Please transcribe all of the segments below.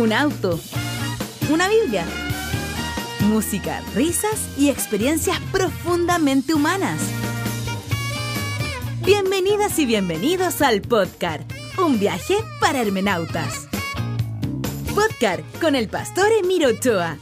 un auto, una Biblia, música, risas y experiencias profundamente humanas. Bienvenidas y bienvenidos al podcast, un viaje para hermenautas. Podcast con el pastor Emiro Ochoa.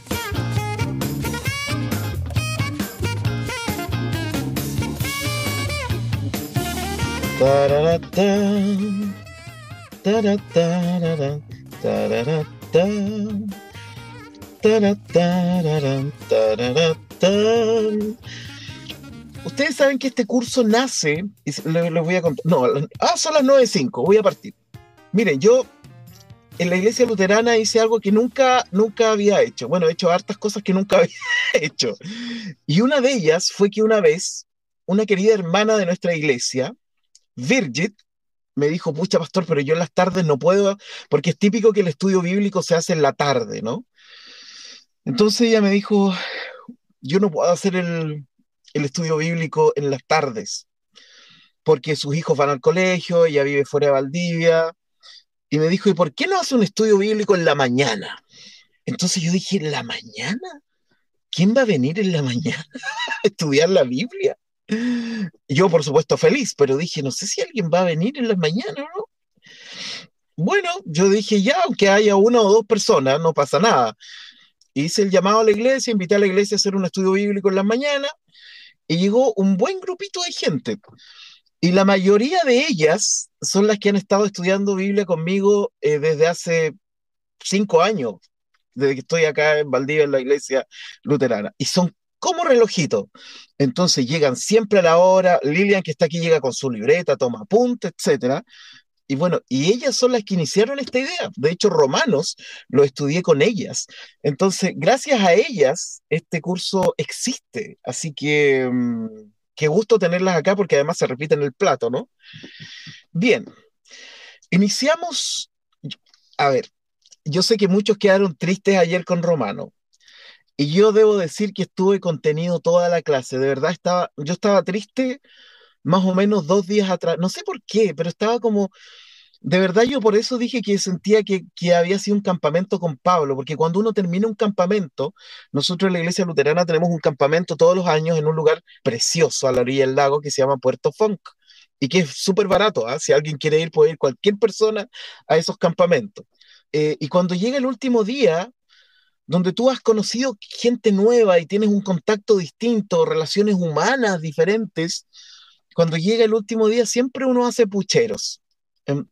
Ustedes saben que este curso nace, y les, voy a contar, no, ah, son las 9.05, voy a partir. Miren, yo en la iglesia luterana hice algo que nunca, nunca había hecho. Bueno, he hecho hartas cosas que nunca había hecho. Y una de ellas fue que una vez una querida hermana de nuestra iglesia, Virgit, me dijo, pucha, pastor, pero yo en las tardes no puedo, porque es típico que el estudio bíblico se hace en la tarde, ¿no? Entonces ella me dijo, yo no puedo hacer el, estudio bíblico en las tardes, porque sus hijos van al colegio, ella vive fuera de Valdivia, y me dijo, ¿y por qué no hace un estudio bíblico en la mañana? Entonces yo dije, ¿en la mañana? ¿Quién va a venir en la mañana a estudiar la Biblia? Yo, por supuesto, feliz, pero dije, no sé si alguien va a venir en las mañanas, ¿no? Bueno, yo dije, ya, aunque haya una o dos personas, no pasa nada. Hice el llamado a la iglesia, invité a la iglesia a hacer un estudio bíblico en las mañanas, y llegó un buen grupito de gente. Y la mayoría de ellas son las que han estado estudiando Biblia conmigo eh, desde hace cinco años, desde que estoy acá en Valdivia, en la iglesia luterana. Y son como relojito. Entonces llegan siempre a la hora, Lilian que está aquí llega con su libreta, toma apuntes, etc. Y bueno, y ellas son las que iniciaron esta idea. De hecho, Romanos lo estudié con ellas. Entonces, gracias a ellas, este curso existe. Así que mm, qué gusto tenerlas acá porque además se repite en el plato, ¿no? Bien, iniciamos. A ver, yo sé que muchos quedaron tristes ayer con Romano. Y yo debo decir que estuve contenido toda la clase. De verdad estaba, yo estaba triste más o menos dos días atrás. No sé por qué, pero estaba como, de verdad yo por eso dije que sentía que, que, había sido un campamento con Pablo, porque cuando uno termina un campamento, nosotros en la iglesia luterana tenemos un campamento todos los años en un lugar precioso a la orilla del lago que se llama Puerto Funk y que es súper barato. ¿ah? Si alguien quiere ir, puede ir cualquier persona a esos campamentos. Eh, y cuando llega el último día, donde tú has conocido gente nueva y tienes un contacto distinto, relaciones humanas diferentes, cuando llega el último día siempre uno hace pucheros.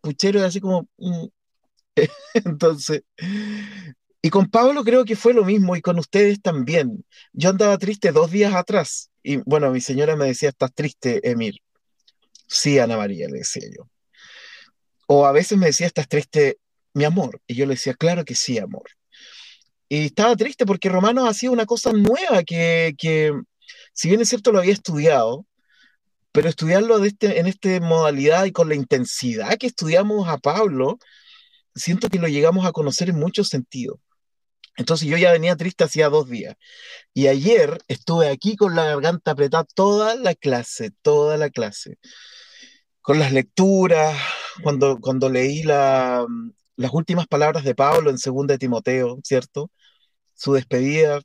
Pucheros así como... Mm, entonces, y con Pablo creo que fue lo mismo y con ustedes también. Yo andaba triste dos días atrás y bueno, mi señora me decía, ¿estás triste, Emir? Sí, Ana María, le decía yo. O a veces me decía, ¿estás triste, mi amor? Y yo le decía, claro que sí, amor. Y estaba triste porque Romanos hacía una cosa nueva que, que, si bien es cierto, lo había estudiado, pero estudiarlo de este, en esta modalidad y con la intensidad que estudiamos a Pablo, siento que lo llegamos a conocer en muchos sentidos. Entonces yo ya venía triste hacía dos días. Y ayer estuve aquí con la garganta apretada toda la clase, toda la clase. Con las lecturas, cuando, cuando leí la, las últimas palabras de Pablo en 2 de Timoteo, ¿cierto? Su despedida,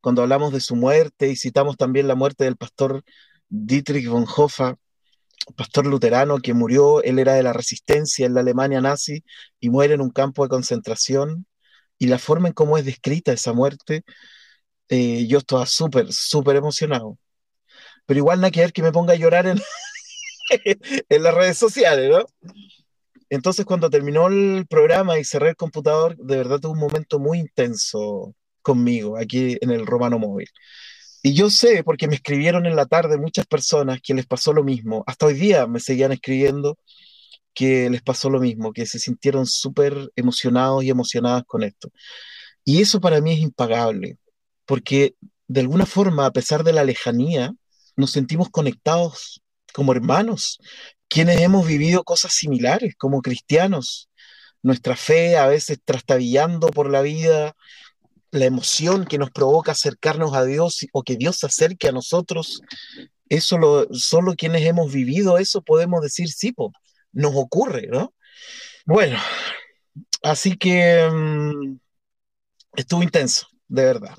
cuando hablamos de su muerte y citamos también la muerte del pastor Dietrich von Bonhoeffer, pastor luterano que murió, él era de la resistencia en la Alemania nazi y muere en un campo de concentración y la forma en cómo es descrita esa muerte, eh, yo estaba súper, súper emocionado. Pero igual nada que ver que me ponga a llorar en, en las redes sociales, ¿no? Entonces, cuando terminó el programa y cerré el computador, de verdad tuve un momento muy intenso conmigo aquí en el Romano Móvil. Y yo sé, porque me escribieron en la tarde muchas personas que les pasó lo mismo. Hasta hoy día me seguían escribiendo que les pasó lo mismo, que se sintieron súper emocionados y emocionadas con esto. Y eso para mí es impagable, porque de alguna forma, a pesar de la lejanía, nos sentimos conectados como hermanos quienes hemos vivido cosas similares como cristianos, nuestra fe a veces trastabillando por la vida, la emoción que nos provoca acercarnos a Dios o que Dios se acerque a nosotros, eso lo, solo quienes hemos vivido eso podemos decir sí, nos ocurre, ¿no? Bueno, así que mm, estuvo intenso, de verdad.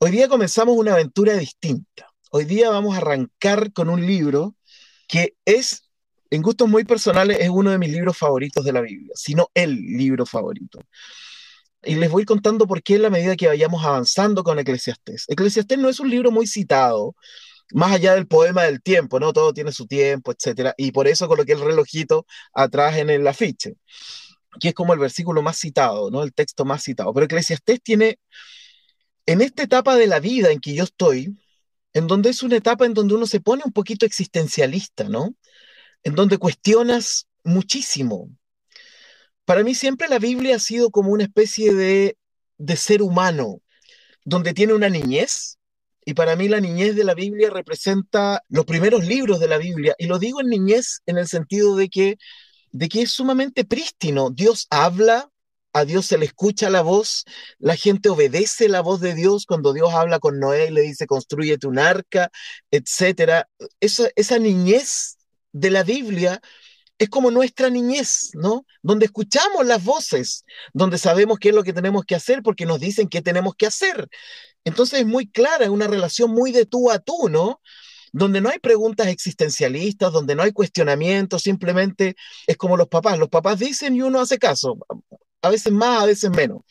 Hoy día comenzamos una aventura distinta. Hoy día vamos a arrancar con un libro que es, en gustos muy personales, es uno de mis libros favoritos de la Biblia, sino el libro favorito. Y les voy contando por qué en la medida que vayamos avanzando con Eclesiastés. Eclesiastés no es un libro muy citado, más allá del poema del tiempo, ¿no? Todo tiene su tiempo, etcétera. Y por eso coloqué el relojito atrás en el afiche, que es como el versículo más citado, ¿no? El texto más citado. Pero Eclesiastés tiene, en esta etapa de la vida en que yo estoy, en donde es una etapa en donde uno se pone un poquito existencialista, ¿no? En donde cuestionas muchísimo. Para mí siempre la Biblia ha sido como una especie de, de ser humano, donde tiene una niñez, y para mí la niñez de la Biblia representa los primeros libros de la Biblia. Y lo digo en niñez en el sentido de que, de que es sumamente prístino. Dios habla, a Dios se le escucha la voz, la gente obedece la voz de Dios cuando Dios habla con Noé y le dice construyete un arca, etc. Esa, esa niñez de la Biblia es como nuestra niñez, ¿no? Donde escuchamos las voces, donde sabemos qué es lo que tenemos que hacer porque nos dicen qué tenemos que hacer. Entonces es muy clara, es una relación muy de tú a tú, ¿no? Donde no hay preguntas existencialistas, donde no hay cuestionamientos, simplemente es como los papás. Los papás dicen y uno hace caso, a veces más, a veces menos.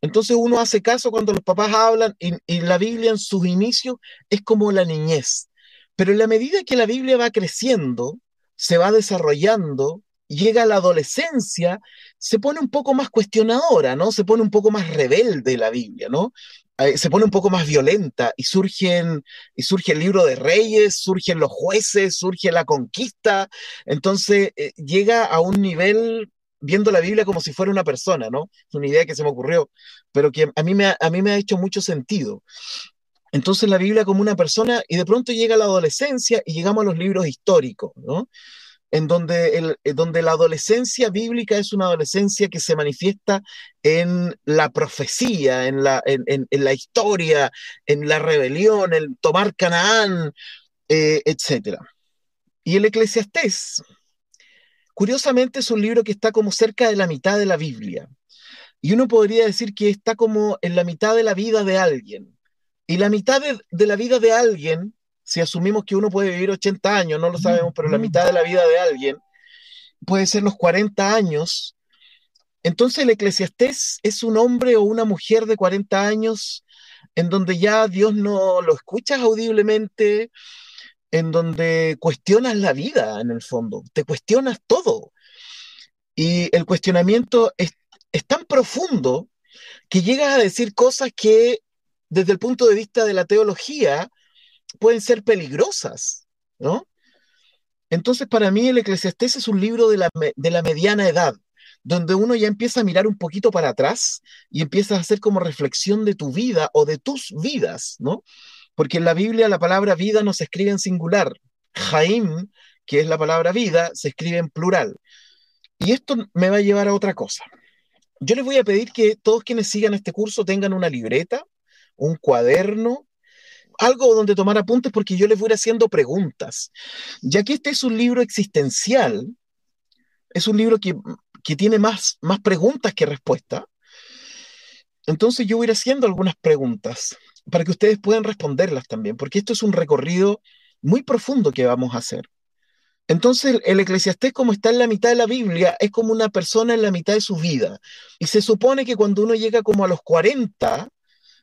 Entonces uno hace caso cuando los papás hablan y, la Biblia en sus inicios es como la niñez. Pero en la medida que la Biblia va creciendo, se va desarrollando, llega a la adolescencia, se pone un poco más cuestionadora, ¿no? Se pone un poco más rebelde la Biblia, ¿no? Eh, se pone un poco más violenta y surgen y surge el libro de reyes, surgen los jueces, surge la conquista, entonces eh, llega a un nivel viendo la Biblia como si fuera una persona, ¿no? Es una idea que se me ocurrió, pero que a mí me ha hecho mucho sentido. Entonces la Biblia como una persona y de pronto llega la adolescencia y llegamos a los libros históricos, ¿no? En donde, la adolescencia bíblica es una adolescencia que se manifiesta en la profecía, en la, en, en, la historia, en la rebelión, en tomar Canaán, eh, etc. Y el Eclesiastés, curiosamente, es un libro que está como cerca de la mitad de la Biblia. Y uno podría decir que está como en la mitad de la vida de alguien y la mitad de, la vida de alguien, si asumimos que uno puede vivir 80 años, no lo sabemos, pero la mitad de la vida de alguien puede ser los 40 años. Entonces el eclesiastés es un hombre o una mujer de 40 años en donde ya Dios no lo escuchas audiblemente, en donde cuestionas la vida en el fondo, te cuestionas todo. Y el cuestionamiento es, tan profundo que llegas a decir cosas que desde el punto de vista de la teología, pueden ser peligrosas, ¿no? Entonces, para mí, el Eclesiastés es un libro de la, de la mediana edad, donde uno ya empieza a mirar un poquito para atrás y empieza a hacer como reflexión de tu vida o de tus vidas, ¿no? Porque en la Biblia la palabra vida no se escribe en singular. Jaim, que es la palabra vida, se escribe en plural. Y esto me va a llevar a otra cosa. Yo les voy a pedir que todos quienes sigan este curso tengan una libreta un cuaderno, algo donde tomar apuntes porque yo les voy haciendo preguntas. Ya que este es un libro existencial, es un libro que, tiene más, más preguntas que respuestas, entonces yo voy a ir haciendo algunas preguntas para que ustedes puedan responderlas también, porque esto es un recorrido muy profundo que vamos a hacer. Entonces el eclesiastés como está en la mitad de la Biblia es como una persona en la mitad de su vida. Y se supone que cuando uno llega como a los 40,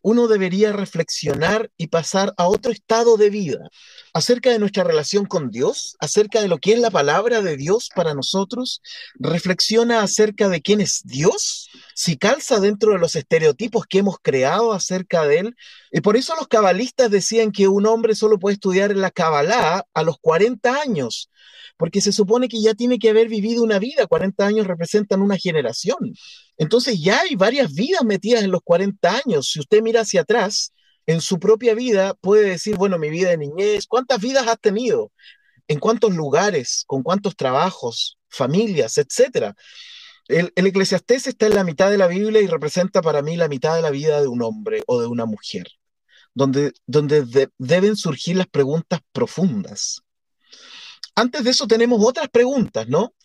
uno debería reflexionar y pasar a otro estado de vida acerca de nuestra relación con Dios, acerca de lo que es la palabra de Dios para nosotros, reflexiona acerca de quién es Dios, si calza dentro de los estereotipos que hemos creado acerca de él. Y por eso los cabalistas decían que un hombre solo puede estudiar la Kabbalah a los 40 años, porque se supone que ya tiene que haber vivido una vida, 40 años representan una generación. Entonces ya hay varias vidas metidas en los 40 años. Si usted mira hacia atrás, en su propia vida puede decir, bueno, mi vida de niñez, ¿cuántas vidas has tenido? ¿En cuántos lugares? ¿Con cuántos trabajos? Familias, etcétera. El, el, eclesiastés está en la mitad de la Biblia y representa para mí la mitad de la vida de un hombre o de una mujer, donde, donde deben surgir las preguntas profundas. Antes de eso tenemos otras preguntas, ¿no?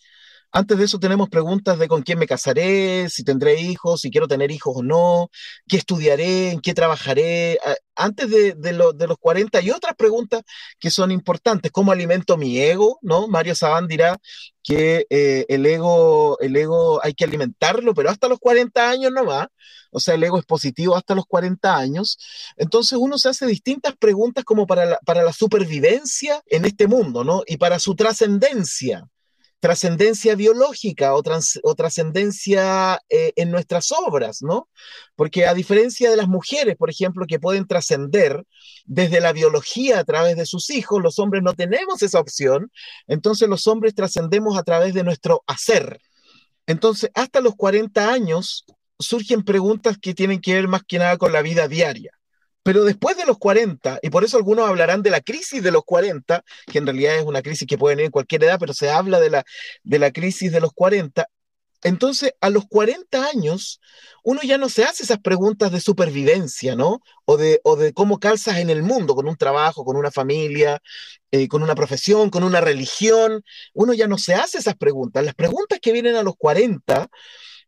Antes de eso tenemos preguntas de con quién me casaré, si tendré hijos, si quiero tener hijos o no, qué estudiaré, en qué trabajaré. Antes de, los 40 hay otras preguntas que son importantes, ¿cómo alimento mi ego? ¿no? Mario Sabán dirá que eh, el, ego, el ego hay que alimentarlo, pero hasta los 40 años no va. O sea, el ego es positivo hasta los 40 años. Entonces uno se hace distintas preguntas como para la, para la supervivencia en este mundo, ¿no? Y para su trascendencia trascendencia biológica o, trascendencia eh, en nuestras obras, ¿no? Porque a diferencia de las mujeres, por ejemplo, que pueden trascender desde la biología a través de sus hijos, los hombres no tenemos esa opción, entonces los hombres trascendemos a través de nuestro hacer. Entonces, hasta los 40 años surgen preguntas que tienen que ver más que nada con la vida diaria. Pero después de los 40, y por eso algunos hablarán de la crisis de los 40, que en realidad es una crisis que puede venir en cualquier edad, pero se habla de la, de la crisis de los 40, entonces, a los 40 años, uno ya no se hace esas preguntas de supervivencia, ¿no? O de, o de cómo calzas en el mundo, con un trabajo, con una familia, eh, con una profesión, con una religión. Uno ya no se hace esas preguntas. Las preguntas que vienen a los 40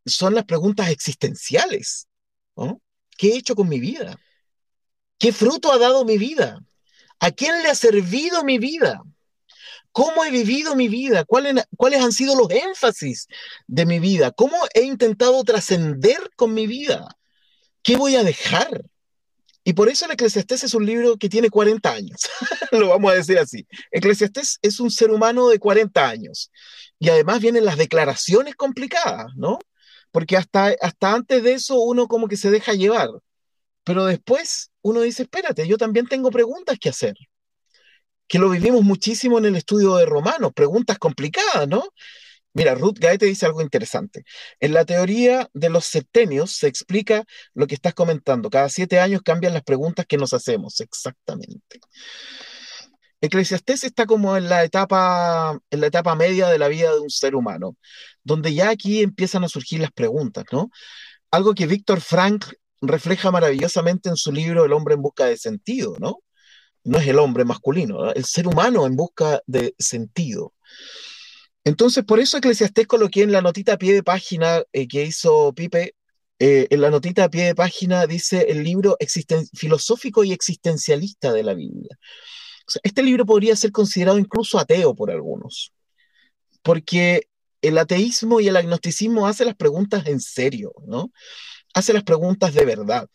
son las preguntas existenciales. ¿Qué he hecho con mi vida? ¿Qué fruto ha dado mi vida? ¿A quién le ha servido mi vida? ¿Cómo he vivido mi vida? ¿Cuáles, ¿Cuáles, han sido los énfasis de mi vida? ¿Cómo he intentado trascender con mi vida? ¿Qué voy a dejar? Y por eso el Eclesiastés es un libro que tiene 40 años, lo vamos a decir así. Eclesiastés es un ser humano de 40 años. Y además vienen las declaraciones complicadas, ¿no? Porque hasta, hasta antes de eso uno como que se deja llevar. Pero después uno dice, espérate, yo también tengo preguntas que hacer. Que lo vivimos muchísimo en el estudio de Romanos, preguntas complicadas, ¿no? Mira, Ruth Gaete dice algo interesante. En la teoría de los septenios se explica lo que estás comentando. Cada siete años cambian las preguntas que nos hacemos, exactamente. Eclesiastés está como en la etapa, en la etapa media de la vida de un ser humano, donde ya aquí empiezan a surgir las preguntas, ¿no? Algo que Víctor Frank refleja maravillosamente en su libro El hombre en busca de sentido, ¿no? No es el hombre masculino, el ser humano en busca de sentido. Entonces, por eso Eclesiastés coloqué en la notita a pie de página eh, que hizo Pipe, eh, en la notita a pie de página dice el libro filosófico y existencialista de la Biblia. este libro podría ser considerado incluso ateo por algunos, porque el ateísmo y el agnosticismo hacen las preguntas en serio, ¿no? hace las preguntas de verdad.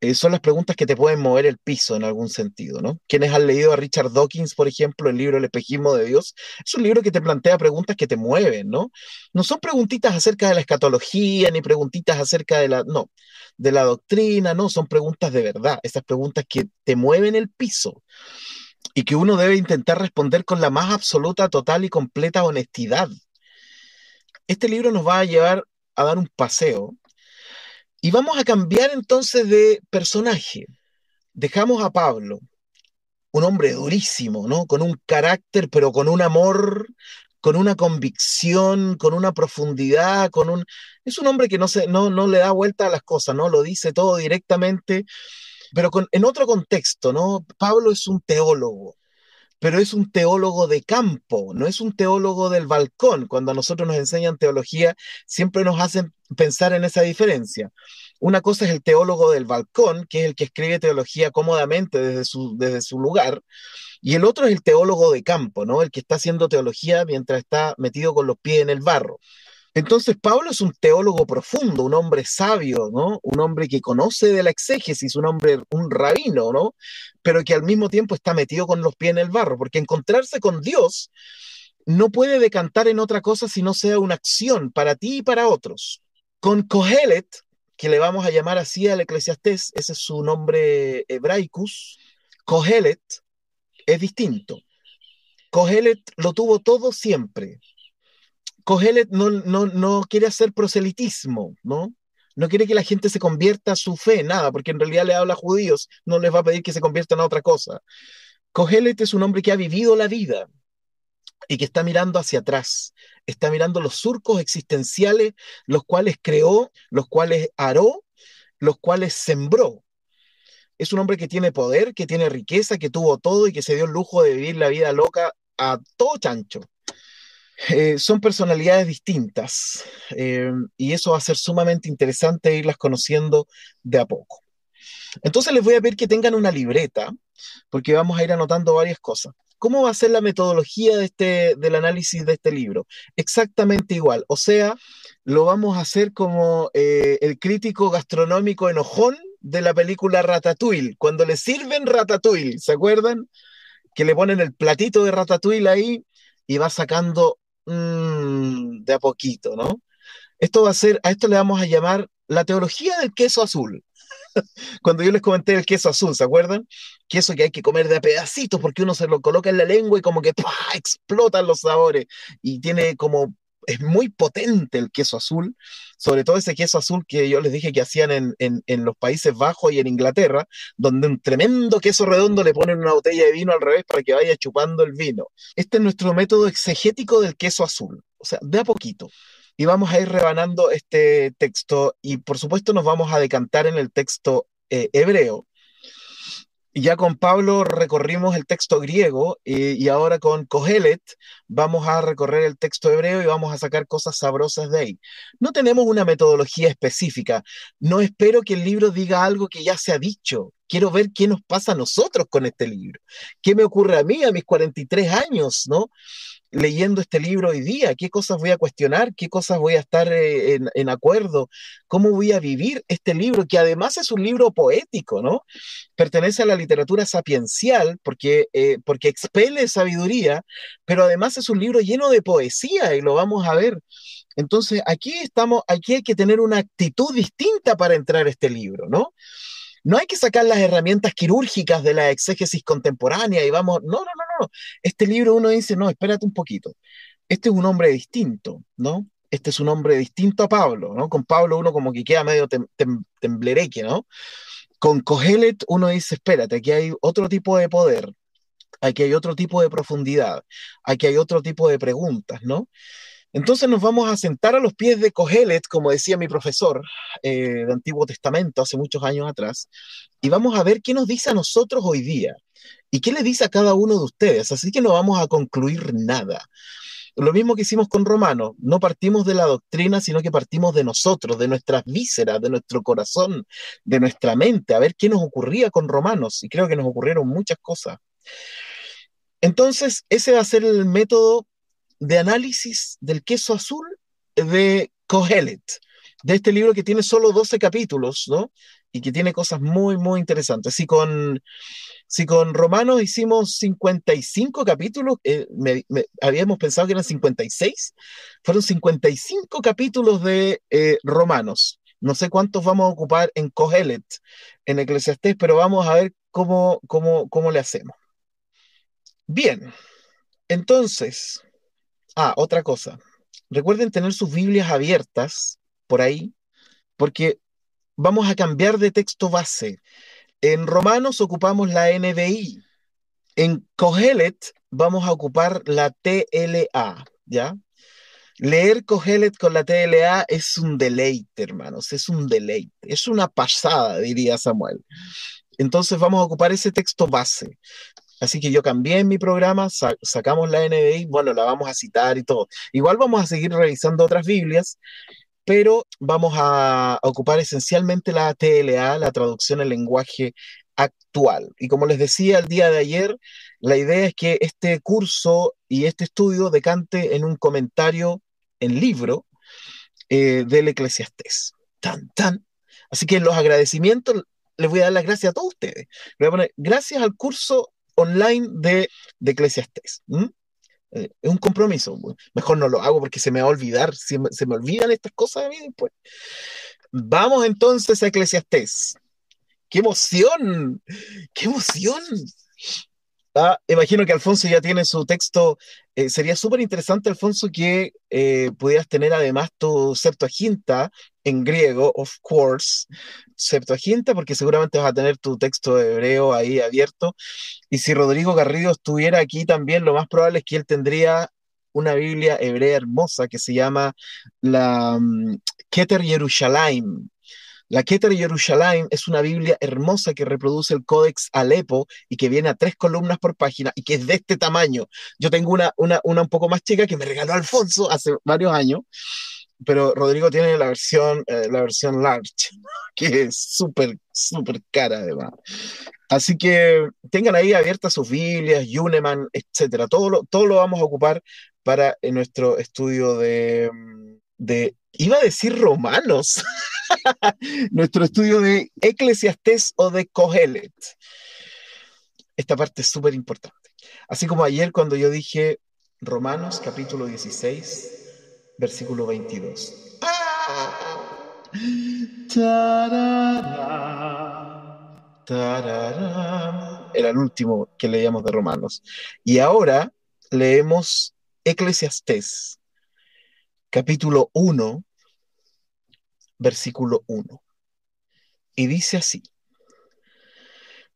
Eh, son las preguntas que te pueden mover el piso en algún sentido, ¿no? Quienes han leído a Richard Dawkins, por ejemplo, el libro El espejismo de Dios, es un libro que te plantea preguntas que te mueven, ¿no? No son preguntitas acerca de la escatología, ni preguntitas acerca de la, no, de la doctrina, no, son preguntas de verdad, esas preguntas que te mueven el piso y que uno debe intentar responder con la más absoluta, total y completa honestidad. Este libro nos va a llevar a dar un paseo y vamos a cambiar entonces de personaje. Dejamos a Pablo, un hombre durísimo, ¿no? Con un carácter, pero con un amor, con una convicción, con una profundidad, con un... Es un hombre que no, se, no, no le da vuelta a las cosas, ¿no? Lo dice todo directamente, pero en otro contexto, ¿no? Pablo es un teólogo, pero es un teólogo de campo, no es un teólogo del balcón. Cuando a nosotros nos enseñan teología, siempre nos hacen pensar en esa diferencia. Una cosa es el teólogo del balcón, que es el que escribe teología cómodamente desde su, desde su lugar, y el otro es el teólogo de campo, ¿no? El que está haciendo teología mientras está metido con los pies en el barro. Entonces Pablo es un teólogo profundo, un hombre sabio, ¿no? Un hombre que conoce de la exégesis, un hombre, un rabino, ¿no? Pero que al mismo tiempo está metido con los pies en el barro, porque encontrarse con Dios no puede decantar en otra cosa si no sea una acción para ti y para otros. Con Kohelet, que le vamos a llamar así al eclesiastés, ese es su nombre hebraicus, Kohelet es distinto. Kohelet lo tuvo todo siempre, Cogelet no, no, quiere hacer proselitismo, ¿no? No quiere que la gente se convierta a su fe, nada, porque en realidad le habla a judíos, no les va a pedir que se conviertan a otra cosa. Cogelet es un hombre que ha vivido la vida y que está mirando hacia atrás, está mirando los surcos existenciales, los cuales creó, los cuales aró, los cuales sembró. Es un hombre que tiene poder, que tiene riqueza, que tuvo todo y que se dio el lujo de vivir la vida loca a todo chancho. Eh, son personalidades distintas eh, y eso va a ser sumamente interesante irlas conociendo de a poco. Entonces les voy a pedir que tengan una libreta porque vamos a ir anotando varias cosas. ¿Cómo va a ser la metodología de este, del análisis de este libro? Exactamente igual. O sea, lo vamos a hacer como eh, el crítico gastronómico enojón de la película Ratatouille, cuando le sirven Ratatouille, ¿se acuerdan? Que le ponen el platito de Ratatouille ahí y va sacando mm, de a poquito, ¿no? Esto va a ser, a esto le vamos a llamar la teología del queso azul. Cuando yo les comenté el queso azul, ¿se acuerdan? Queso que hay que comer de a pedacitos porque uno se lo coloca en la lengua y como que explotan los sabores y tiene como es muy potente el queso azul, sobre todo ese queso azul que yo les dije que hacían en, en, los Países Bajos y en Inglaterra, donde un tremendo queso redondo le ponen una botella de vino al revés para que vaya chupando el vino. Este es nuestro método exegético del queso azul, o sea, de a poquito. Y vamos a ir rebanando este texto y por supuesto nos vamos a decantar en el texto eh, hebreo, ya con Pablo recorrimos el texto griego y, ahora con Kohelet vamos a recorrer el texto hebreo y vamos a sacar cosas sabrosas de ahí. No tenemos una metodología específica. No espero que el libro diga algo que ya se ha dicho. Quiero ver qué nos pasa a nosotros con este libro. ¿Qué me ocurre a mí a mis 43 años, no? Leyendo este libro hoy día? ¿Qué cosas voy a cuestionar? ¿Qué cosas voy a estar eh, en, acuerdo? ¿Cómo voy a vivir este libro? Que además es un libro poético, ¿no? Pertenece a la literatura sapiencial porque, eh, porque expele sabiduría, pero además es un libro lleno de poesía y lo vamos a ver. Entonces, aquí estamos, aquí hay que tener una actitud distinta para entrar a este libro, ¿no? No hay que sacar las herramientas quirúrgicas de la exégesis contemporánea y vamos, no, no, no, no. Este libro uno dice, no, espérate un poquito. Este es un hombre distinto, ¿no? Este es un hombre distinto a Pablo, ¿no? Con Pablo uno como que queda medio temblereque, ¿no? Con Cogelet uno dice, espérate, aquí hay otro tipo de poder, aquí hay otro tipo de profundidad, aquí hay otro tipo de preguntas, ¿no? Entonces nos vamos a sentar a los pies de Cogelet, como decía mi profesor eh, de Antiguo Testamento hace muchos años atrás, y vamos a ver qué nos dice a nosotros hoy día y qué le dice a cada uno de ustedes. Así que no vamos a concluir nada. Lo mismo que hicimos con Romano, no partimos de la doctrina, sino que partimos de nosotros, de nuestras vísceras, de nuestro corazón, de nuestra mente, a ver qué nos ocurría con Romanos. Y creo que nos ocurrieron muchas cosas. Entonces, ese va a ser el método de análisis del queso azul de Kohelet, de este libro que tiene solo 12 capítulos, ¿no? Y que tiene cosas muy, muy interesantes. Si con, si con Romanos hicimos 55 capítulos, eh, habíamos pensado que eran 56, fueron 55 capítulos de eh, Romanos. No sé cuántos vamos a ocupar en Kohelet, en Eclesiastés, pero vamos a ver cómo, cómo, cómo le hacemos. Bien, entonces, Ah, otra cosa. Recuerden tener sus Biblias abiertas por ahí, porque vamos a cambiar de texto base. En Romanos ocupamos la NBI. En Cogelet vamos a ocupar la TLA, ¿ya? Leer Cogelet con la TLA es un deleite, hermanos, es un deleite, es una pasada, diría Samuel. Entonces vamos a ocupar ese texto base. Así que yo cambié en mi programa, sacamos la NBI, bueno, la vamos a citar y todo. Igual vamos a seguir revisando otras Biblias, pero vamos a ocupar esencialmente la TLA, la traducción en lenguaje actual. Y como les decía el día de ayer, la idea es que este curso y este estudio decante en un comentario en libro eh, del Eclesiastés. Tan, tan. Así que los agradecimientos les voy a dar las gracias a todos ustedes. gracias al curso online de, de Eclesiastés. Eh, es un compromiso. Mejor no lo hago porque se me va a olvidar, se me, se me olvidan estas cosas de mí después. Vamos entonces a Eclesiastés. ¡Qué emoción! ¡Qué emoción! Ah, imagino que Alfonso ya tiene su texto. Eh, sería súper interesante, Alfonso, que eh, pudieras tener además tu Septuaginta en griego, of course, Septuaginta, porque seguramente vas a tener tu texto de hebreo ahí abierto. Y si Rodrigo Garrido estuviera aquí también, lo más probable es que él tendría una Biblia hebrea hermosa que se llama la um, Keter Yerushalayim, La Keter Yerushalayim es una Biblia hermosa que reproduce el Códex Alepo y que viene a tres columnas por página y que es de este tamaño. Yo tengo una, una, una un poco más chica que me regaló Alfonso hace varios años, pero Rodrigo tiene la versión, eh, la versión large, que es súper, súper cara además. Así que tengan ahí abiertas sus Biblias, Yuneman, etcétera. Todo lo, todo lo vamos a ocupar para nuestro estudio de, de iba a decir romanos, nuestro estudio de Eclesiastés o de Cogelet. Esta parte es súper importante. Así como ayer cuando yo dije Romanos capítulo 16, versículo 22. Era el último que leíamos de Romanos. Y ahora leemos Eclesiastés capítulo 1, versículo 1. Y dice así.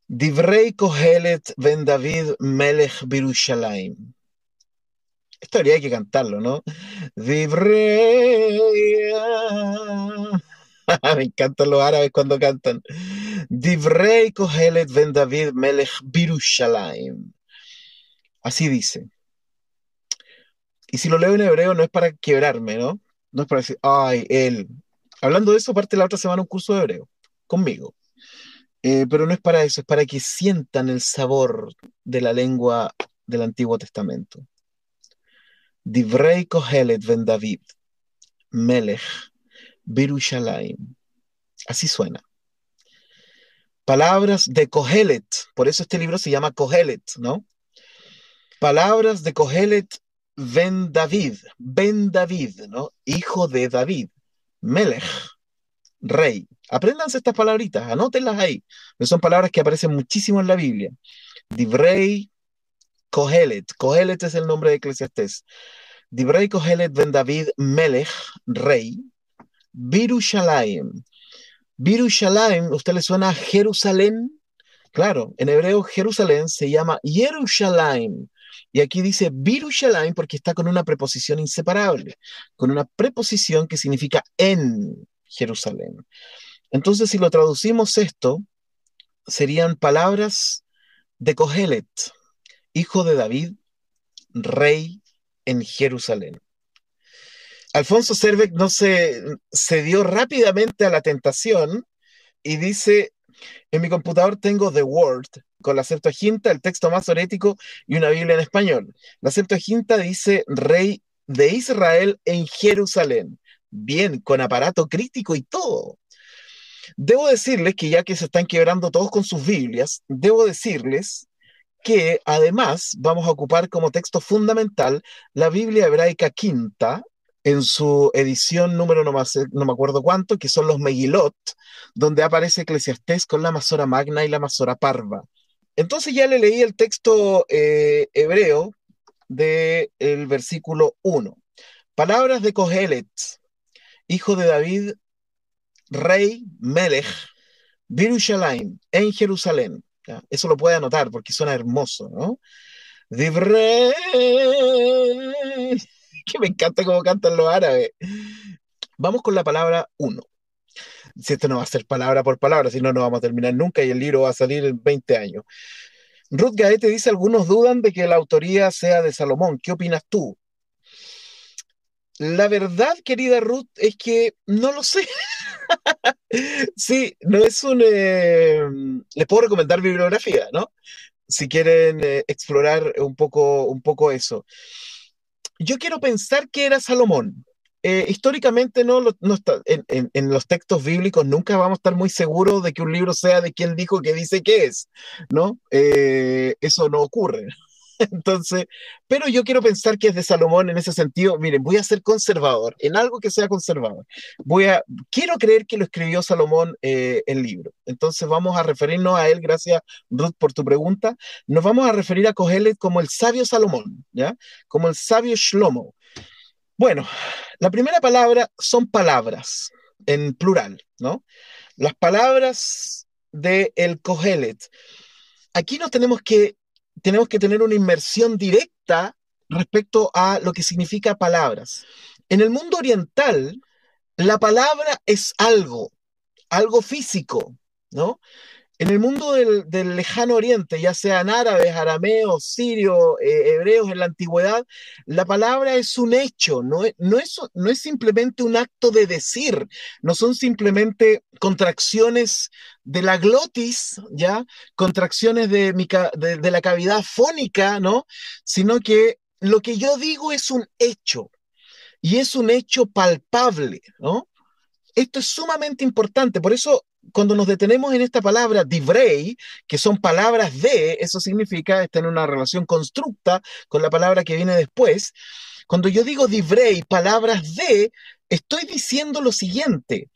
Divrei Kohelet ben David Melech Birushalayim. Esto habría que cantarlo, ¿no? Divrei. Me encantan los árabes cuando cantan. Divrei Kohelet ben David Melech Birushalayim. Así dice. Y si lo leo en hebreo no es para quebrarme, ¿no? No es para decir, ay, él. Hablando de eso, parte la otra semana un curso de hebreo, conmigo. Eh, pero no es para eso, es para que sientan el sabor de la lengua del Antiguo Testamento. Divrei Kohelet ben David, Melech, Birushalayim. Así suena. Palabras de Kohelet, por eso este libro se llama Kohelet, ¿no? Palabras de Kohelet Ben David, Ben David, ¿no? Hijo de David, Melech, rey. Apréndanse estas palabritas, anótenlas ahí. Son palabras que aparecen muchísimo en la Biblia. Divrei Kohelet. Kohelet es el nombre de Eclesiastés. Divrei Kohelet Ben David, Melech, rey. Birushalayim. Birushalayim, ¿usted le suena a Jerusalén? Claro, en hebreo Jerusalén se llama Yerushalayim. Y aquí dice Birushalayim porque está con una preposición inseparable, con una preposición que significa en Jerusalén. Entonces, si lo traducimos esto, serían palabras de Cogelet, hijo de David, rey en Jerusalén. Alfonso Cervec no se, dio rápidamente a la tentación y dice, en mi computador tengo The Word, con la Septuaginta, el texto más orético y una Biblia en español. La Septuaginta dice rey de Israel en Jerusalén. Bien, con aparato crítico y todo. Debo decirles que ya que se están quebrando todos con sus Biblias, debo decirles que además vamos a ocupar como texto fundamental la Biblia hebraica quinta, en su edición número no, me acuerdo cuánto, que son los Megilot, donde aparece Eclesiastés con la Masora Magna y la Masora Parva. Entonces ya le leí el texto eh, hebreo del versículo 1. Palabras de Kohelet, hijo de David, rey Melech, Birushalayim, en Jerusalén. Eso lo puede anotar porque suena hermoso, ¿no? Que me encanta cómo cantan los árabes. Vamos con la palabra 1 si esto no va a ser palabra por palabra, si no, no vamos a terminar nunca y el libro va a salir en 20 años. Ruth Gaete dice, algunos dudan de que la autoría sea de Salomón. ¿Qué opinas tú? La verdad, querida Ruth, es que no lo sé. sí, no es un... Eh, les puedo recomendar bibliografía, ¿no? Si quieren eh, explorar un poco, un poco eso. Yo quiero pensar que era Salomón. Eh, históricamente no, está, en, los textos bíblicos nunca vamos a estar muy seguros de que un libro sea de quien dijo que dice que es, ¿no? Eso no ocurre. Entonces, pero yo quiero pensar que es de Salomón en ese sentido. Miren, voy a ser conservador en algo que sea conservador. Voy a, quiero creer que lo escribió Salomón eh, el libro. Entonces vamos a referirnos a él, gracias Ruth por tu pregunta. Nos vamos a referir a Cogelet como el sabio Salomón, ¿ya? Como el sabio Shlomo. Bueno, la primera palabra son palabras en plural, ¿no? Las palabras de el Kohelet. Aquí nos tenemos que, tenemos que tener una inmersión directa respecto a lo que significa palabras. En el mundo oriental, la palabra es algo, algo físico, ¿no? En el mundo del, lejano oriente, ya sean árabes, arameos, sirios, eh, hebreos en la antigüedad, la palabra es un hecho, no es, simplemente un acto de decir, no son simplemente contracciones de la glotis, ¿ya? Contracciones de, de, de la cavidad fónica, ¿no? Sino que lo que yo digo es un hecho y es un hecho palpable, ¿no? Esto es sumamente importante, por eso cuando nos detenemos en esta palabra divrei, que son palabras de, eso significa estar en una relación constructa con la palabra que viene después. Cuando yo digo divrei, palabras de, estoy diciendo lo siguiente,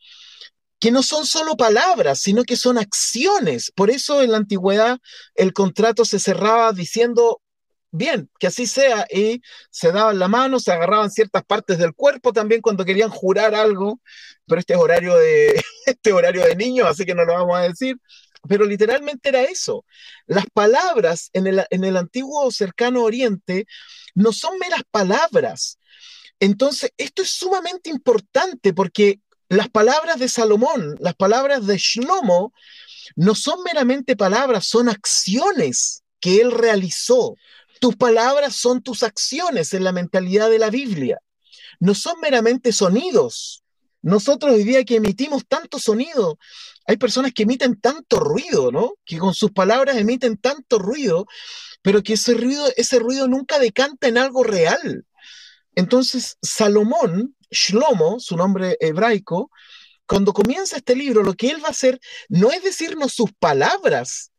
que no son solo palabras, sino que son acciones. Por eso en la antigüedad el contrato se cerraba diciendo bien, que así sea, y se daban la mano, se agarraban ciertas partes del cuerpo también cuando querían jurar algo, pero este es horario de, este horario de niños, así que no lo vamos a decir, pero literalmente era eso. Las palabras en el, en el antiguo cercano oriente no son meras palabras. Entonces, esto es sumamente importante porque las palabras de Salomón, las palabras de Shlomo, no son meramente palabras, son acciones que él realizó. Tus palabras son tus acciones en la mentalidad de la Biblia. No son meramente sonidos. Nosotros hoy día que emitimos tanto sonido, hay personas que emiten tanto ruido, ¿no? Que con sus palabras emiten tanto ruido, pero que ese ruido, ese ruido nunca decanta en algo real. Entonces, Salomón, Shlomo, su nombre hebraico, cuando comienza este libro, lo que él va a hacer no es decirnos sus palabras,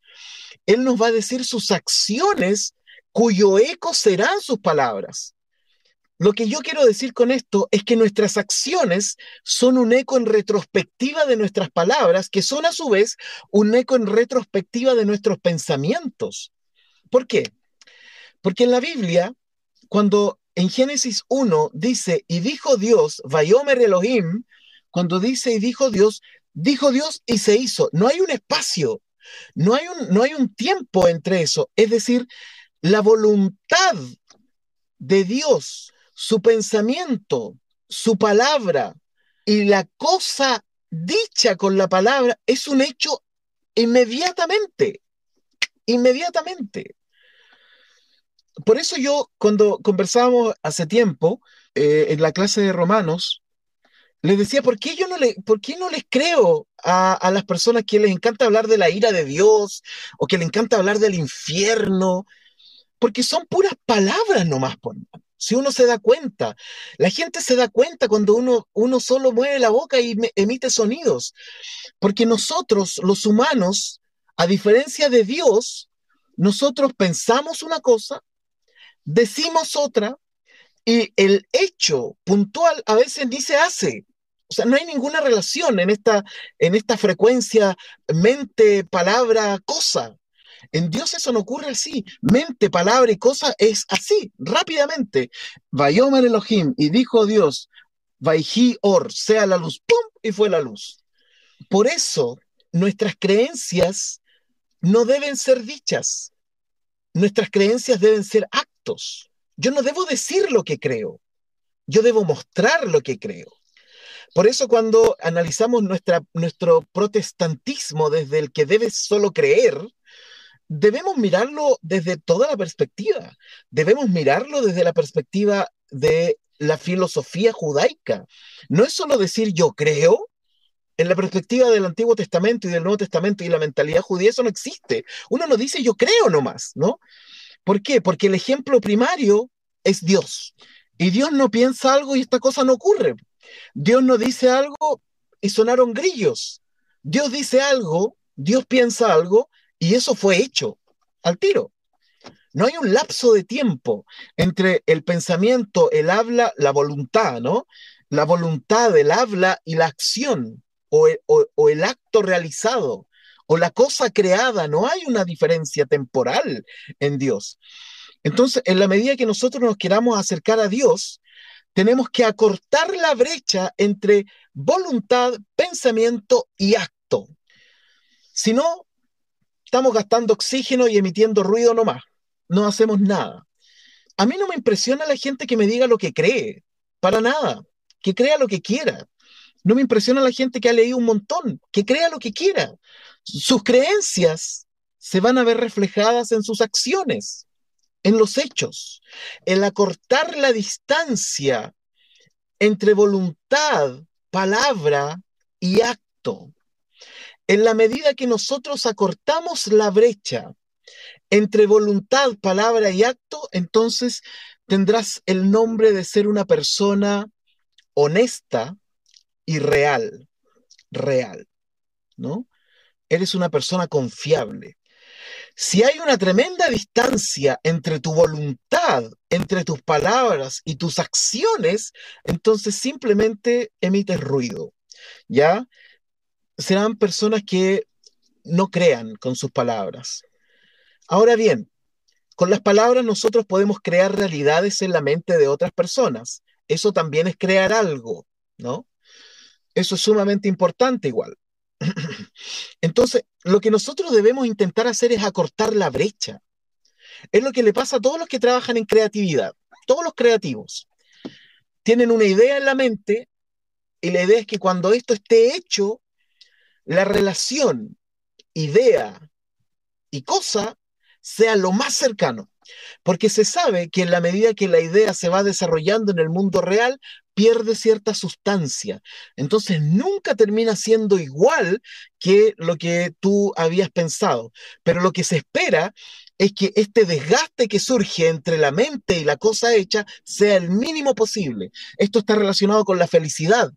él nos va a decir sus acciones cuyo eco serán sus palabras. Lo que yo quiero decir con esto es que nuestras acciones son un eco en retrospectiva de nuestras palabras, que son a su vez un eco en retrospectiva de nuestros pensamientos. ¿Por qué? Porque en la Biblia, cuando en Génesis 1 dice, y dijo Dios, Vayomer Elohim, cuando dice y dijo Dios, dijo Dios y se hizo. No hay un espacio, no hay un, no hay un tiempo entre eso. Es decir, la voluntad de Dios, su pensamiento, su palabra y la cosa dicha con la palabra es un hecho inmediatamente, inmediatamente. Por eso yo, cuando conversábamos hace tiempo eh, en la clase de Romanos, les decía, ¿por qué yo no, le, por qué no les creo a, a, las personas que les encanta hablar de la ira de Dios o que les encanta hablar del infierno porque son puras palabras nomás, si uno se da cuenta. La gente se da cuenta cuando uno, uno solo mueve la boca y emite sonidos, porque nosotros, los humanos, a diferencia de Dios, nosotros pensamos una cosa, decimos otra, y el hecho puntual a veces ni se hace. O sea, no hay ninguna relación en esta, en esta frecuencia mente, palabra, cosa. En Dios eso no ocurre así. Mente, palabra y cosa es así, rápidamente. Vayomer Elohim, y dijo Dios, Vaihi Or, sea la luz, ¡pum! Y fue la luz. Por eso, nuestras creencias no deben ser dichas. Nuestras creencias deben ser actos. Yo no debo decir lo que creo. Yo debo mostrar lo que creo. Por eso cuando analizamos nuestra, nuestro protestantismo desde el que debes solo creer, debemos mirarlo desde toda la perspectiva. Debemos mirarlo desde la perspectiva de la filosofía judaica. No es solo decir yo creo, en la perspectiva del Antiguo Testamento y del Nuevo Testamento y la mentalidad judía, eso no existe. Uno no dice yo creo nomás, ¿no? ¿Por qué? Porque el ejemplo primario es Dios. Y Dios no piensa algo y esta cosa no ocurre. Dios no dice algo y sonaron grillos. Dios dice algo, Dios piensa algo y eso fue hecho al tiro. No hay un lapso de tiempo entre el pensamiento, el habla, la voluntad, ¿no? La voluntad, el habla y la acción, o el, acto realizado, o la cosa creada. No hay una diferencia temporal en Dios. Entonces, en la medida que nosotros nos queramos acercar a Dios, tenemos que acortar la brecha entre voluntad, pensamiento y acto. Si no, estamos gastando oxígeno y emitiendo ruido nomás. No hacemos nada. A mí no me impresiona la gente que me diga lo que cree, para nada, que crea lo que quiera. No me impresiona la gente que ha leído un montón, que crea lo que quiera. Sus creencias se van a ver reflejadas en sus acciones, en los hechos. El acortar la distancia entre voluntad, palabra y acto. En la medida que nosotros acortamos la brecha entre voluntad, palabra y acto, entonces tendrás el nombre de ser una persona honesta y real, real, ¿no? Eres una persona confiable. Si hay una tremenda distancia entre tu voluntad, entre tus palabras y tus acciones, entonces simplemente emites ruido, ¿ya? Serán personas que no crean con sus palabras. Ahora bien, con las palabras nosotros podemos crear realidades en la mente de otras personas. Eso también es crear algo, ¿no? Eso es sumamente importante igual. Entonces, lo que nosotros debemos intentar hacer es acortar la brecha. Es lo que le pasa a todos los que trabajan en creatividad, todos los creativos. Tienen una idea en la mente y la idea es que cuando esto esté hecho, la relación idea y cosa sea lo más cercano. Porque se sabe que en la medida que la idea se va desarrollando en el mundo real, pierde cierta sustancia. Entonces nunca termina siendo igual que lo que tú habías pensado. Pero lo que se espera es que este desgaste que surge entre la mente y la cosa hecha sea el mínimo posible. Esto está relacionado con la felicidad.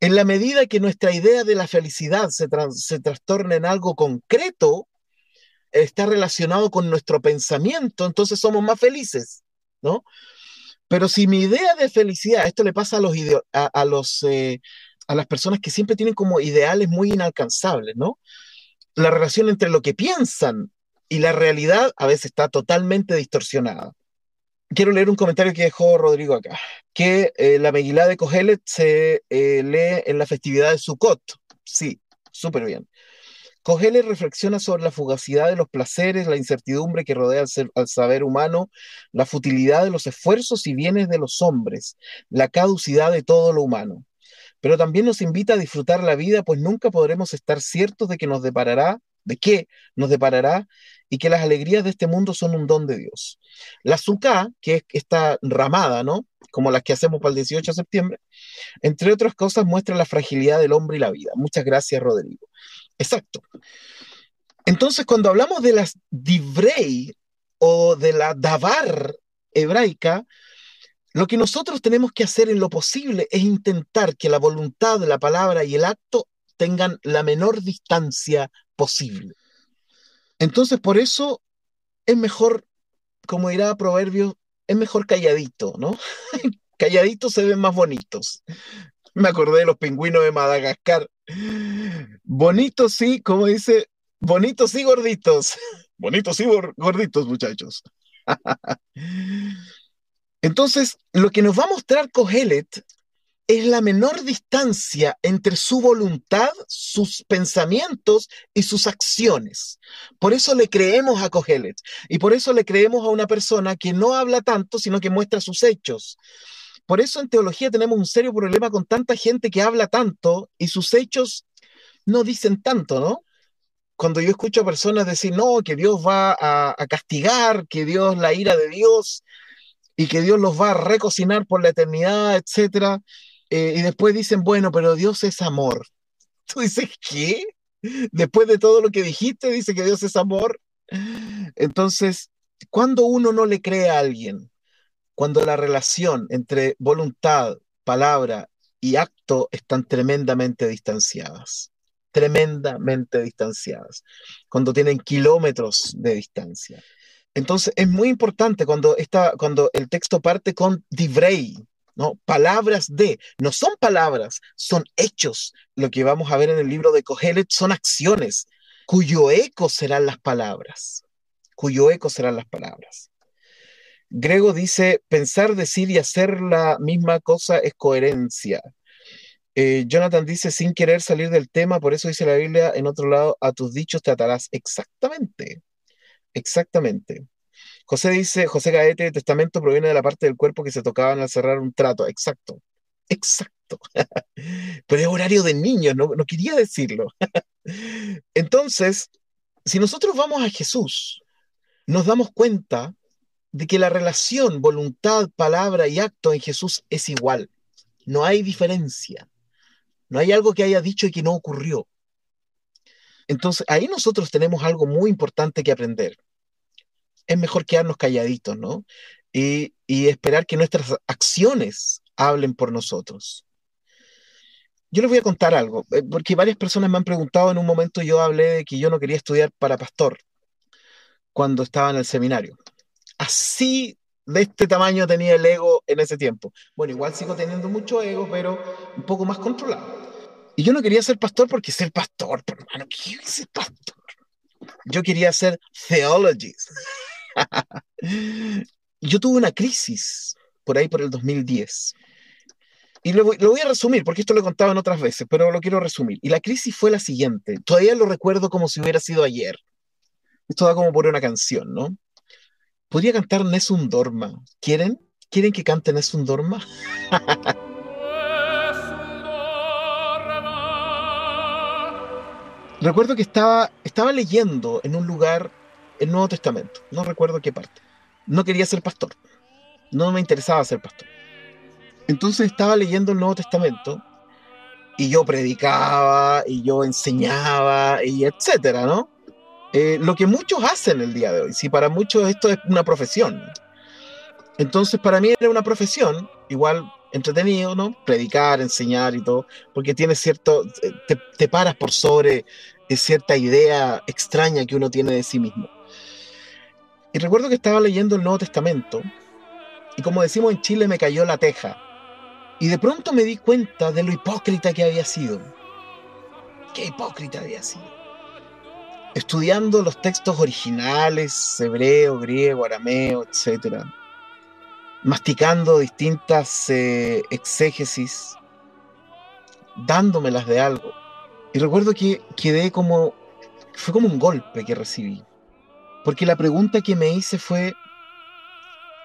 En la medida que nuestra idea de la felicidad se, se trastorna en algo concreto, está relacionado con nuestro pensamiento, entonces somos más felices, ¿no? Pero si mi idea de felicidad, esto le pasa a los, a, los eh, a las personas que siempre tienen como ideales muy inalcanzables, ¿no? La relación entre lo que piensan y la realidad a veces está totalmente distorsionada. Quiero leer un comentario que dejó Rodrigo acá, que eh, la Megilá de Kohelet se eh, lee en la festividad de Sukkot. Sí, súper bien. Cogele reflexiona sobre la fugacidad de los placeres, la incertidumbre que rodea al, saber humano, la futilidad de los esfuerzos y bienes de los hombres, la caducidad de todo lo humano. Pero también nos invita a disfrutar la vida, pues nunca podremos estar ciertos de que nos deparará, de qué nos deparará, y que las alegrías de este mundo son un don de Dios. La Sukkah, que es esta ramada, ¿no? Como las que hacemos para el 18 de septiembre, entre otras cosas, muestra la fragilidad del hombre y la vida. Muchas gracias, Rodrigo. Exacto. Entonces, cuando hablamos de las divrei o de la davar hebraica, lo que nosotros tenemos que hacer en lo posible es intentar que la voluntad, la palabra y el acto tengan la menor distancia posible. Entonces, por eso es mejor, como dirá Proverbio, es mejor calladito, ¿no? Calladitos se ven más bonitos. Me acordé de los pingüinos de Madagascar. Bonitos sí, como dice, bonitos y gorditos. Bonitos y gorditos, muchachos. Entonces, lo que nos va a mostrar Cogelet es la menor distancia entre su voluntad, sus pensamientos y sus acciones. Por eso le creemos a Cogelet y por eso le creemos a una persona que no habla tanto, sino que muestra sus hechos. Por eso en teología tenemos un serio problema con tanta gente que habla tanto y sus hechos no dicen tanto, ¿no? Cuando yo escucho a personas decir, no, que Dios va a, castigar, que Dios, la ira de Dios, y que Dios los va a recocinar por la eternidad, etcétera, eh, y después dicen, bueno, pero Dios es amor. Tú dices, ¿qué? Después de todo lo que dijiste, dice que Dios es amor. Entonces, cuando uno no le cree a alguien, cuando la relación entre voluntad, palabra y acto están tremendamente distanciadas, tremendamente distanciadas, cuando tienen kilómetros de distancia. Entonces es muy importante cuando, está, cuando el texto parte con divrei, ¿no? Palabras de, no son palabras, son hechos. Lo que vamos a ver en el libro de Kohelet son acciones, cuyo eco serán las palabras, cuyo eco serán las palabras. Grego dice, pensar, decir y hacer la misma cosa es coherencia. Eh, Jonathan dice, sin querer salir del tema, por eso dice la Biblia, en otro lado, a tus dichos te atarás. Exactamente, exactamente. José dice, José Gaete, el testamento proviene de la parte del cuerpo que se tocaban al cerrar un trato. Exacto, exacto. Pero es horario de niños, no, no quería decirlo. Entonces, si nosotros vamos a Jesús, nos damos cuenta de que la relación voluntad, palabra y acto en Jesús es igual. No hay diferencia. No hay algo que haya dicho y que no ocurrió. Entonces, ahí nosotros tenemos algo muy importante que aprender. Es mejor quedarnos calladitos, ¿no? Y, esperar que nuestras acciones hablen por nosotros. Yo les voy a contar algo, eh, porque varias personas me han preguntado en un momento, yo hablé de que yo no quería estudiar para pastor cuando estaba en el seminario. Así de este tamaño tenía el ego en ese tiempo. Bueno, igual sigo teniendo mucho ego, pero un poco más controlado. Y yo no quería ser pastor porque ser pastor, hermano, ¿qué es ser pastor? Yo quería ser theologist. Yo tuve una crisis por ahí por el 2010. Y lo, lo, voy a resumir, porque esto lo he contado en otras veces, pero lo quiero resumir. Y la crisis fue la siguiente. Todavía lo recuerdo como si hubiera sido ayer. Esto da como por una canción, ¿no? Podría cantar Nessun Dorma. ¿Quieren? ¿Quieren que cante Nessun Dorma? Recuerdo que estaba, estaba leyendo en un lugar el Nuevo Testamento, no recuerdo qué parte. No quería ser pastor, no me interesaba ser pastor. Entonces estaba leyendo el Nuevo Testamento y yo predicaba y yo enseñaba y etcétera, ¿no? Eh, lo que muchos hacen el día de hoy, si para muchos esto es una profesión. Entonces para mí era una profesión, igual entretenido, ¿no? Predicar, enseñar y todo, porque tiene cierto, te, te paras por sobre es cierta idea extraña que uno tiene de sí mismo. Y recuerdo que estaba leyendo el Nuevo Testamento y como decimos en Chile me cayó la teja. Y de pronto me di cuenta de lo hipócrita que había sido. Qué hipócrita había sido. Estudiando los textos originales, hebreo, griego, arameo, etc. Masticando distintas eh, exégesis, dándomelas de algo y recuerdo que quedé como, fue como un golpe que recibí. Porque la pregunta que me hice fue,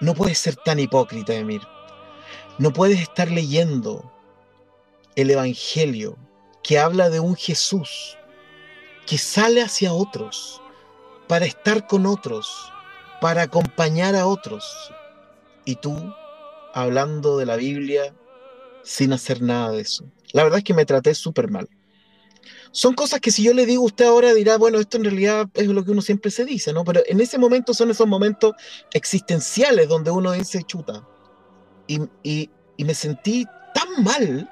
no puedes ser tan hipócrita, Emir. No puedes estar leyendo el Evangelio que habla de un Jesús que sale hacia otros, para estar con otros, para acompañar a otros. Y tú, hablando de la Biblia, sin hacer nada de eso. La verdad es que me traté súper mal son cosas que si yo le digo a usted ahora dirá, bueno, esto en realidad es lo que uno siempre se dice, ¿no? Pero en ese momento son esos momentos existenciales donde uno dice, chuta. Y, me sentí tan mal.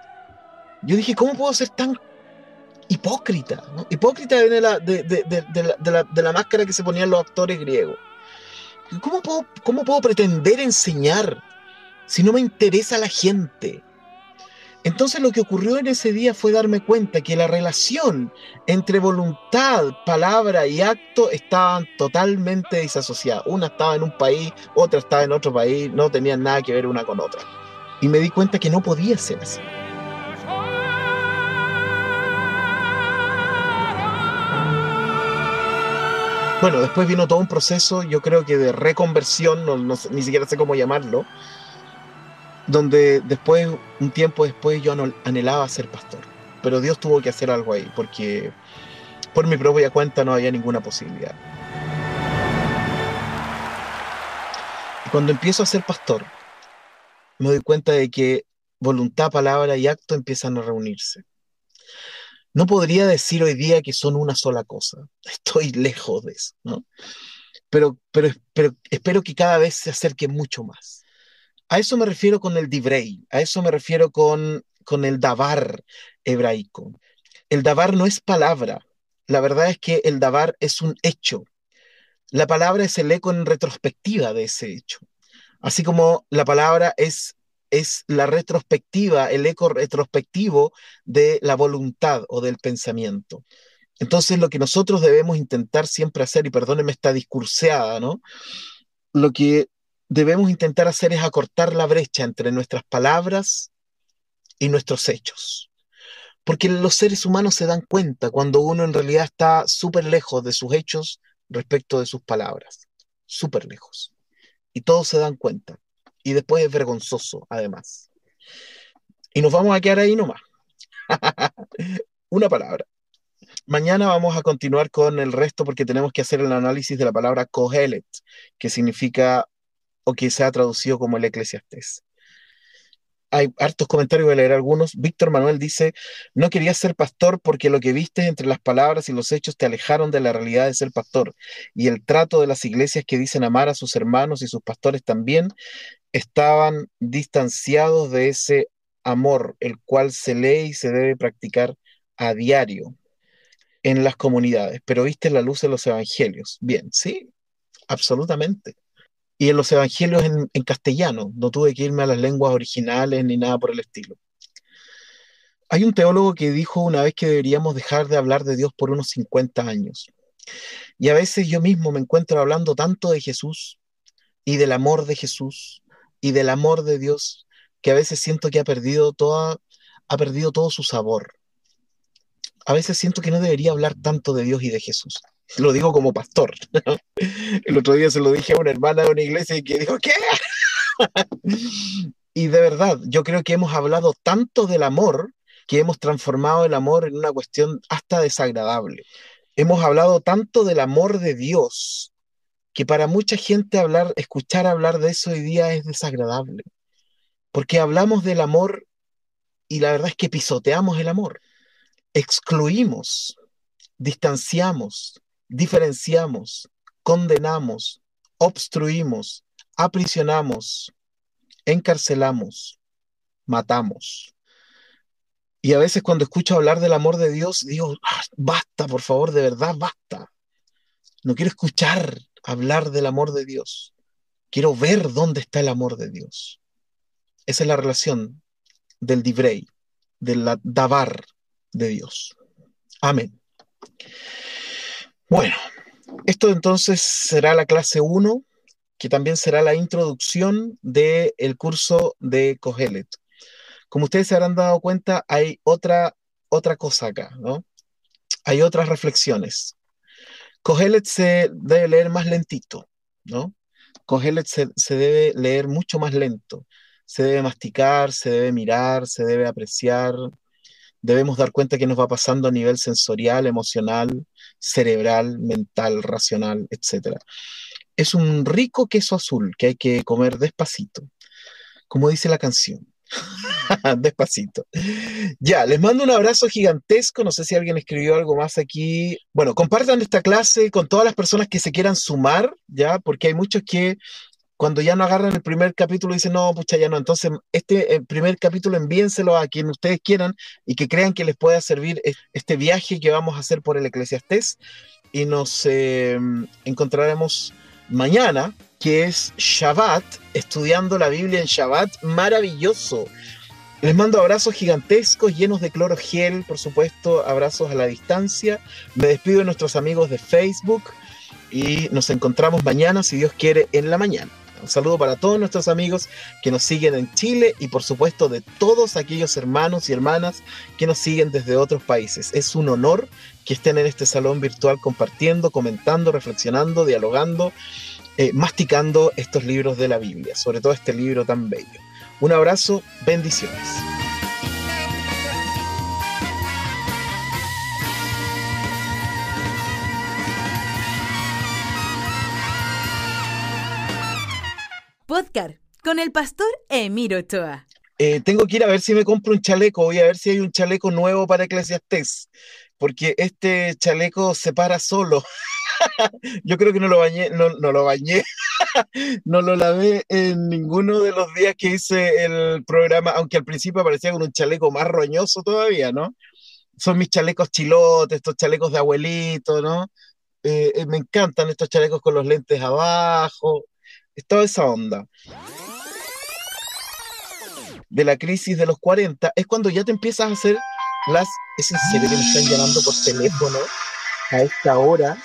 Yo dije, ¿cómo puedo ser tan hipócrita? Hipócrita viene de la, de, la, máscara que se ponían los actores griegos. ¿Cómo puedo, ¿Cómo puedo pretender enseñar si no me interesa la gente? Entonces lo que ocurrió en ese día fue darme cuenta que la relación entre voluntad, palabra y acto estaban totalmente desasociadas. Una estaba en un país, otra estaba en otro país, no tenían nada que ver una con otra. Y me di cuenta que no podía ser así. Bueno, después vino todo un proceso, yo creo que de reconversión, ni siquiera sé cómo llamarlo, donde después, un tiempo después, yo anhelaba ser pastor. Pero Dios tuvo que hacer algo ahí, porque por mi propia cuenta no había ninguna posibilidad. Y cuando empiezo a ser pastor, me doy cuenta de que voluntad, palabra y acto empiezan a reunirse. No podría decir hoy día que son una sola cosa. Estoy lejos de eso, ¿no? Pero, pero, pero espero que cada vez se acerque mucho más. A eso me refiero con el divrei, a eso me refiero con, con el davar hebraico. El davar no es palabra, la verdad es que el davar es un hecho. La palabra es el eco en retrospectiva de ese hecho. Así como la palabra es, es la retrospectiva, el eco retrospectivo de la voluntad o del pensamiento. Entonces lo que nosotros debemos intentar siempre hacer, y perdónenme esta discurseada, ¿no? Lo que debemos intentar hacer es acortar la brecha entre nuestras palabras y nuestros hechos. Porque los seres humanos se dan cuenta cuando uno en realidad está súper lejos de sus hechos respecto de sus palabras. Súper lejos. Y todos se dan cuenta. Y después es vergonzoso, además. Y nos vamos a quedar ahí nomás. Una palabra. Mañana vamos a continuar con el resto porque tenemos que hacer el análisis de la palabra Kohelet, que significa o que se ha traducido como el eclesiastés hay hartos comentarios, voy a leer algunos. Víctor Manuel dice, no querías ser pastor porque lo que viste entre las palabras y los hechos te alejaron de la realidad de ser pastor. Y el trato de las iglesias que dicen amar a sus hermanos y sus pastores también estaban distanciados de ese amor, el cual se lee y se debe practicar a diario en las comunidades. Pero viste la luz de los evangelios. Bien, sí, absolutamente y en los evangelios en, castellano. No tuve que irme a las lenguas originales ni nada por el estilo. Hay un teólogo que dijo una vez que deberíamos dejar de hablar de Dios por unos 50 años. Y a veces yo mismo me encuentro hablando tanto de Jesús y del amor de Jesús y del amor de Dios que a veces siento que ha perdido toda ha perdido todo su sabor. A veces siento que no debería hablar tanto de Dios y de Jesús. Lo digo como pastor. El otro día se lo dije a una hermana de una iglesia y que dijo, ¿qué? Y de verdad, yo creo que hemos hablado tanto del amor que hemos transformado el amor en una cuestión hasta desagradable. Hemos hablado tanto del amor de Dios que para mucha gente hablar, escuchar hablar de eso hoy día es desagradable. Porque hablamos del amor y la verdad es que pisoteamos el amor. Excluimos, distanciamos, diferenciamos, condenamos, obstruimos, aprisionamos, encarcelamos, matamos. Y a veces cuando escucho hablar del amor de Dios, digo, ah, basta, por favor, de verdad, basta. No quiero escuchar hablar del amor de Dios. Quiero ver dónde está el amor de Dios. Esa es la relación del divrei, del davar de Dios. Amén. Bueno, esto entonces será la clase 1, que también será la introducción del curso de Cogelet. Como ustedes se habrán dado cuenta, hay otra, otra cosa acá, ¿no? Hay otras reflexiones. Cogelet se debe leer más lentito, ¿no? Cogelet se, se debe leer mucho más lento. Se debe masticar, se debe mirar, se debe apreciar, debemos dar cuenta que nos va pasando a nivel sensorial, emocional, cerebral, mental, racional, etc. Es un rico queso azul que hay que comer despacito, como dice la canción. Despacito. Ya, les mando un abrazo gigantesco. No sé si alguien escribió algo más aquí. Bueno, compartan esta clase con todas las personas que se quieran sumar, ya, porque hay muchos que cuando ya no agarran el primer capítulo dicen, no, pucha, ya no. Entonces, este eh, primer capítulo envíenselo a quien ustedes quieran y que crean que les pueda servir este viaje que vamos a hacer por el Eclesiastés. Y nos eh, encontraremos mañana, que es Shabbat, estudiando la Biblia en Shabbat. Maravilloso. Les mando abrazos gigantescos, llenos de cloro gel, por supuesto, abrazos a la distancia. Me despido de nuestros amigos de Facebook y nos encontramos mañana, si Dios quiere, en la mañana. Un saludo para todos nuestros amigos que nos siguen en Chile y por supuesto de todos aquellos hermanos y hermanas que nos siguen desde otros países. Es un honor que estén en este salón virtual compartiendo, comentando, reflexionando, dialogando, eh, masticando estos libros de la Biblia, sobre todo este libro tan bello. Un abrazo, bendiciones. Podcast con el pastor Emiro Ochoa. Eh, tengo que ir a ver si me compro un chaleco, voy a ver si hay un chaleco nuevo para Eclesiastés, porque este chaleco se para solo. Yo creo que no lo bañé, no, lo bañé, no lo lavé en ninguno de los días que hice el programa, aunque al principio aparecía con un chaleco más roñoso todavía, ¿no? Son mis chalecos chilotes, estos chalecos de abuelito, ¿no? Eh, eh, me encantan estos chalecos con los lentes abajo, es toda esa onda de la crisis de los 40, es cuando ya te empiezas a hacer las... Es en serio que me están llamando por teléfono a esta hora.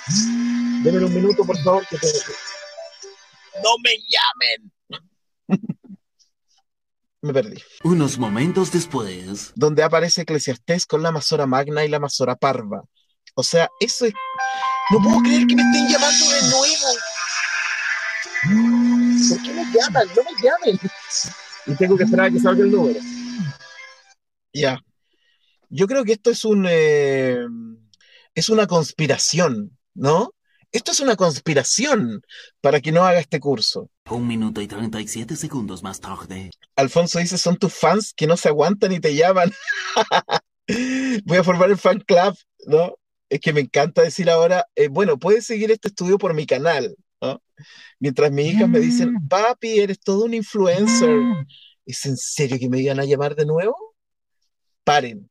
Denme un minuto, por favor, que ¡No me llamen! me perdí. Unos momentos después. Donde aparece Eclesiastés con la Masora Magna y la Masora Parva. O sea, eso es... No puedo creer que me estén llamando de nuevo. ¿Por qué me llaman? No me llamen. Y tengo que esperar a que salga el número. Ya. Yo creo que esto es un eh, es una conspiración, ¿no? Esto es una conspiración para que no haga este curso. Un minuto y 37 segundos más tarde. Alfonso dice, son tus fans que no se aguantan y te llaman. Voy a formar el fan club, ¿no? Es que me encanta decir ahora, eh, bueno, puedes seguir este estudio por mi canal, ¿no? Mientras mis hijas me dicen, papi, eres todo un influencer. ¿Es en serio que me iban a llamar de nuevo? Paren.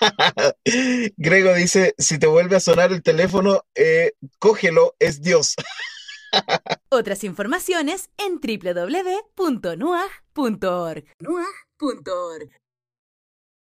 Grego dice, si te vuelve a sonar el teléfono, eh, cógelo, es Dios. Otras informaciones en www.nuag.org. nuag.org.